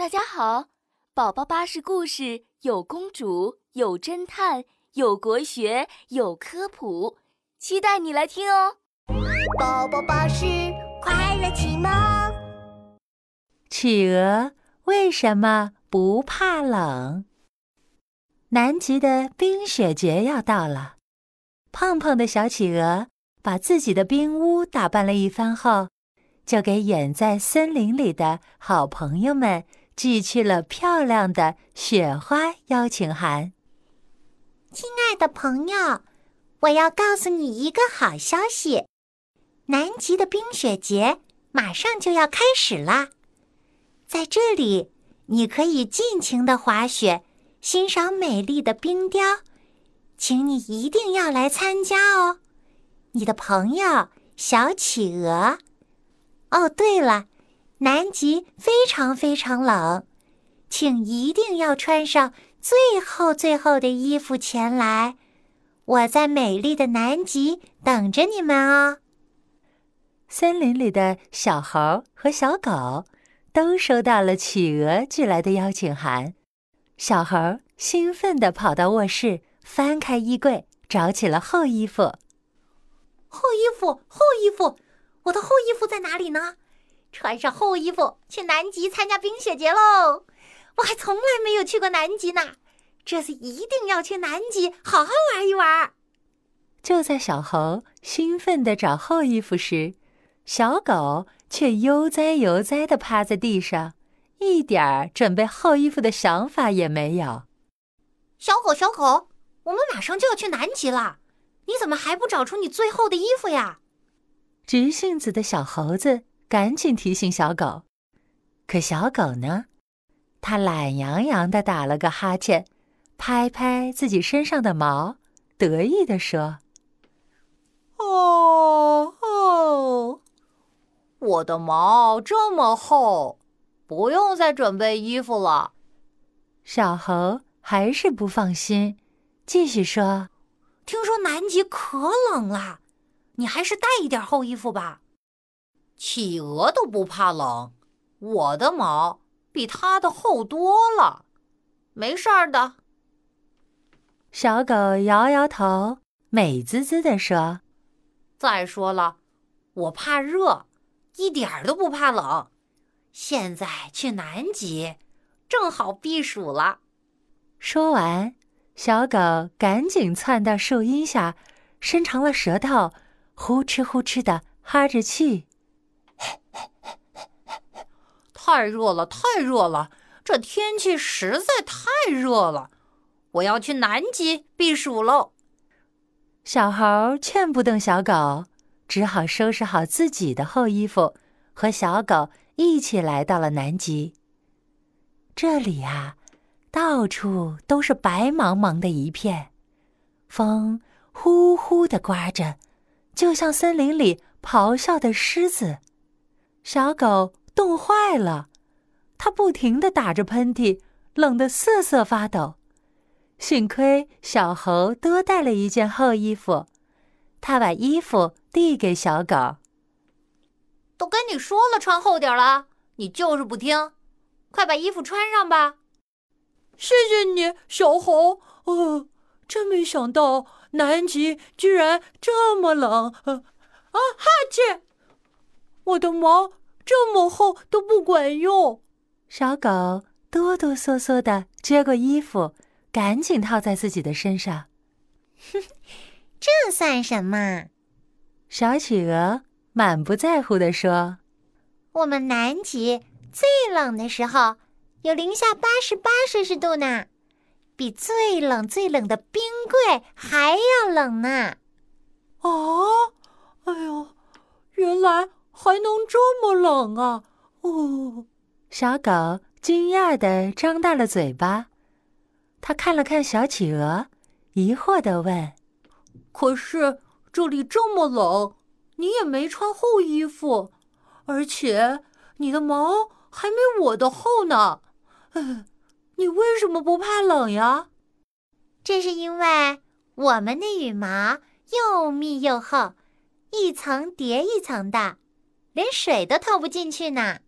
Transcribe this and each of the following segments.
大家好，宝宝巴士故事有公主，有侦探，有国学，有科普，期待你来听哦！宝宝巴士快乐启蒙。企鹅为什么不怕冷？南极的冰雪节要到了，胖胖的小企鹅把自己的冰屋打扮了一番后，就给远在森林里的好朋友们寄去了漂亮的雪花邀请函。亲爱的朋友，我要告诉你一个好消息：南极的冰雪节马上就要开始啦！在这里，你可以尽情的滑雪。欣赏美丽的冰雕，请你一定要来参加哦！你的朋友小企鹅。哦，对了，南极非常非常冷，请一定要穿上最厚最厚的衣服前来。我在美丽的南极等着你们哦。森林里的小猴和小狗都收到了企鹅寄来的邀请函。小猴兴奋地跑到卧室，翻开衣柜，找起了厚衣服。厚衣服，厚衣服，我的厚衣服在哪里呢？穿上厚衣服去南极参加冰雪节喽！我还从来没有去过南极呢，这次一定要去南极好好玩一玩。就在小猴兴奋地找厚衣服时，小狗却悠哉悠哉地趴在地上。一点儿准备厚衣服的想法也没有。小狗，小狗，我们马上就要去南极了，你怎么还不找出你最厚的衣服呀？直性子的小猴子赶紧提醒小狗，可小狗呢？它懒洋洋的打了个哈欠，拍拍自己身上的毛，得意的说：“哦哦，我的毛这么厚。”不用再准备衣服了，小猴还是不放心，继续说：“听说南极可冷了，你还是带一点厚衣服吧。”企鹅都不怕冷，我的毛比它的厚多了，没事儿的。小狗摇摇头，美滋滋地说：“再说了，我怕热，一点儿都不怕冷。”现在去南极，正好避暑了。说完，小狗赶紧窜到树荫下，伸长了舌头，呼哧呼哧的哈着气。太热了，太热了！这天气实在太热了，我要去南极避暑喽。小猴劝不动小狗，只好收拾好自己的厚衣服，和小狗。一起来到了南极。这里呀，到处都是白茫茫的一片，风呼呼的刮着，就像森林里咆哮的狮子。小狗冻坏了，他不停的打着喷嚏，冷得瑟瑟发抖。幸亏小猴多带了一件厚衣服，他把衣服递给小狗。都跟你说了穿厚点了，你就是不听，快把衣服穿上吧。谢谢你，小猴。呃，真没想到南极居然这么冷。啊，哈欠！我的毛这么厚都不管用。小狗哆哆嗦嗦的接过衣服，赶紧套在自己的身上。哼，这算什么？小企鹅。满不在乎的说：“我们南极最冷的时候有零下八十八摄氏度呢，比最冷最冷的冰柜还要冷呢。”啊！哎呦，原来还能这么冷啊！哦，小狗惊讶地张大了嘴巴。它看了看小企鹅，疑惑地问：“可是这里这么冷？”你也没穿厚衣服，而且你的毛还没我的厚呢。你为什么不怕冷呀？这是因为我们的羽毛又密又厚，一层叠一层的，连水都透不进去呢。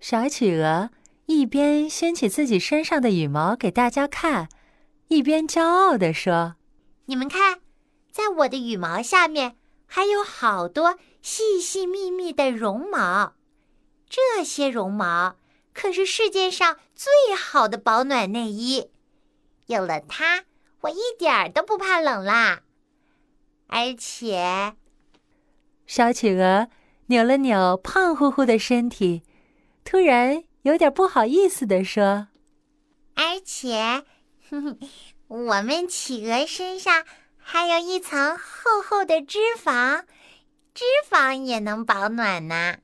小企鹅一边掀起自己身上的羽毛给大家看，一边骄傲地说：“你们看，在我的羽毛下面还有好多细细密密的绒毛，这些绒毛可是世界上最好的保暖内衣。有了它，我一点儿都不怕冷啦。而且，小企鹅扭了扭胖乎乎的身体，突然。”有点不好意思地说：“而且，我们企鹅身上还有一层厚厚的脂肪，脂肪也能保暖呢。”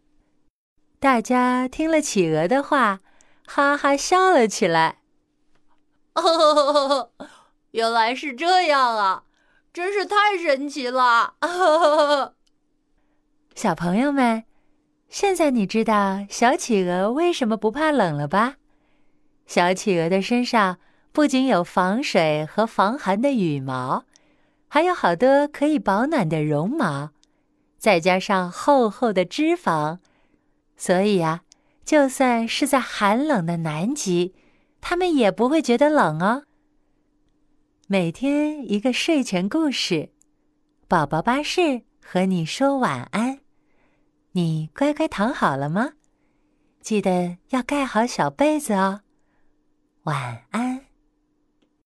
大家听了企鹅的话，哈哈笑了起来。哦，原来是这样啊！真是太神奇了！小朋友们。现在你知道小企鹅为什么不怕冷了吧？小企鹅的身上不仅有防水和防寒的羽毛，还有好多可以保暖的绒毛，再加上厚厚的脂肪，所以呀，就算是在寒冷的南极，它们也不会觉得冷哦。每天一个睡前故事，宝宝巴士和你说晚安。你乖乖躺好了吗？记得要盖好小被子哦。晚安。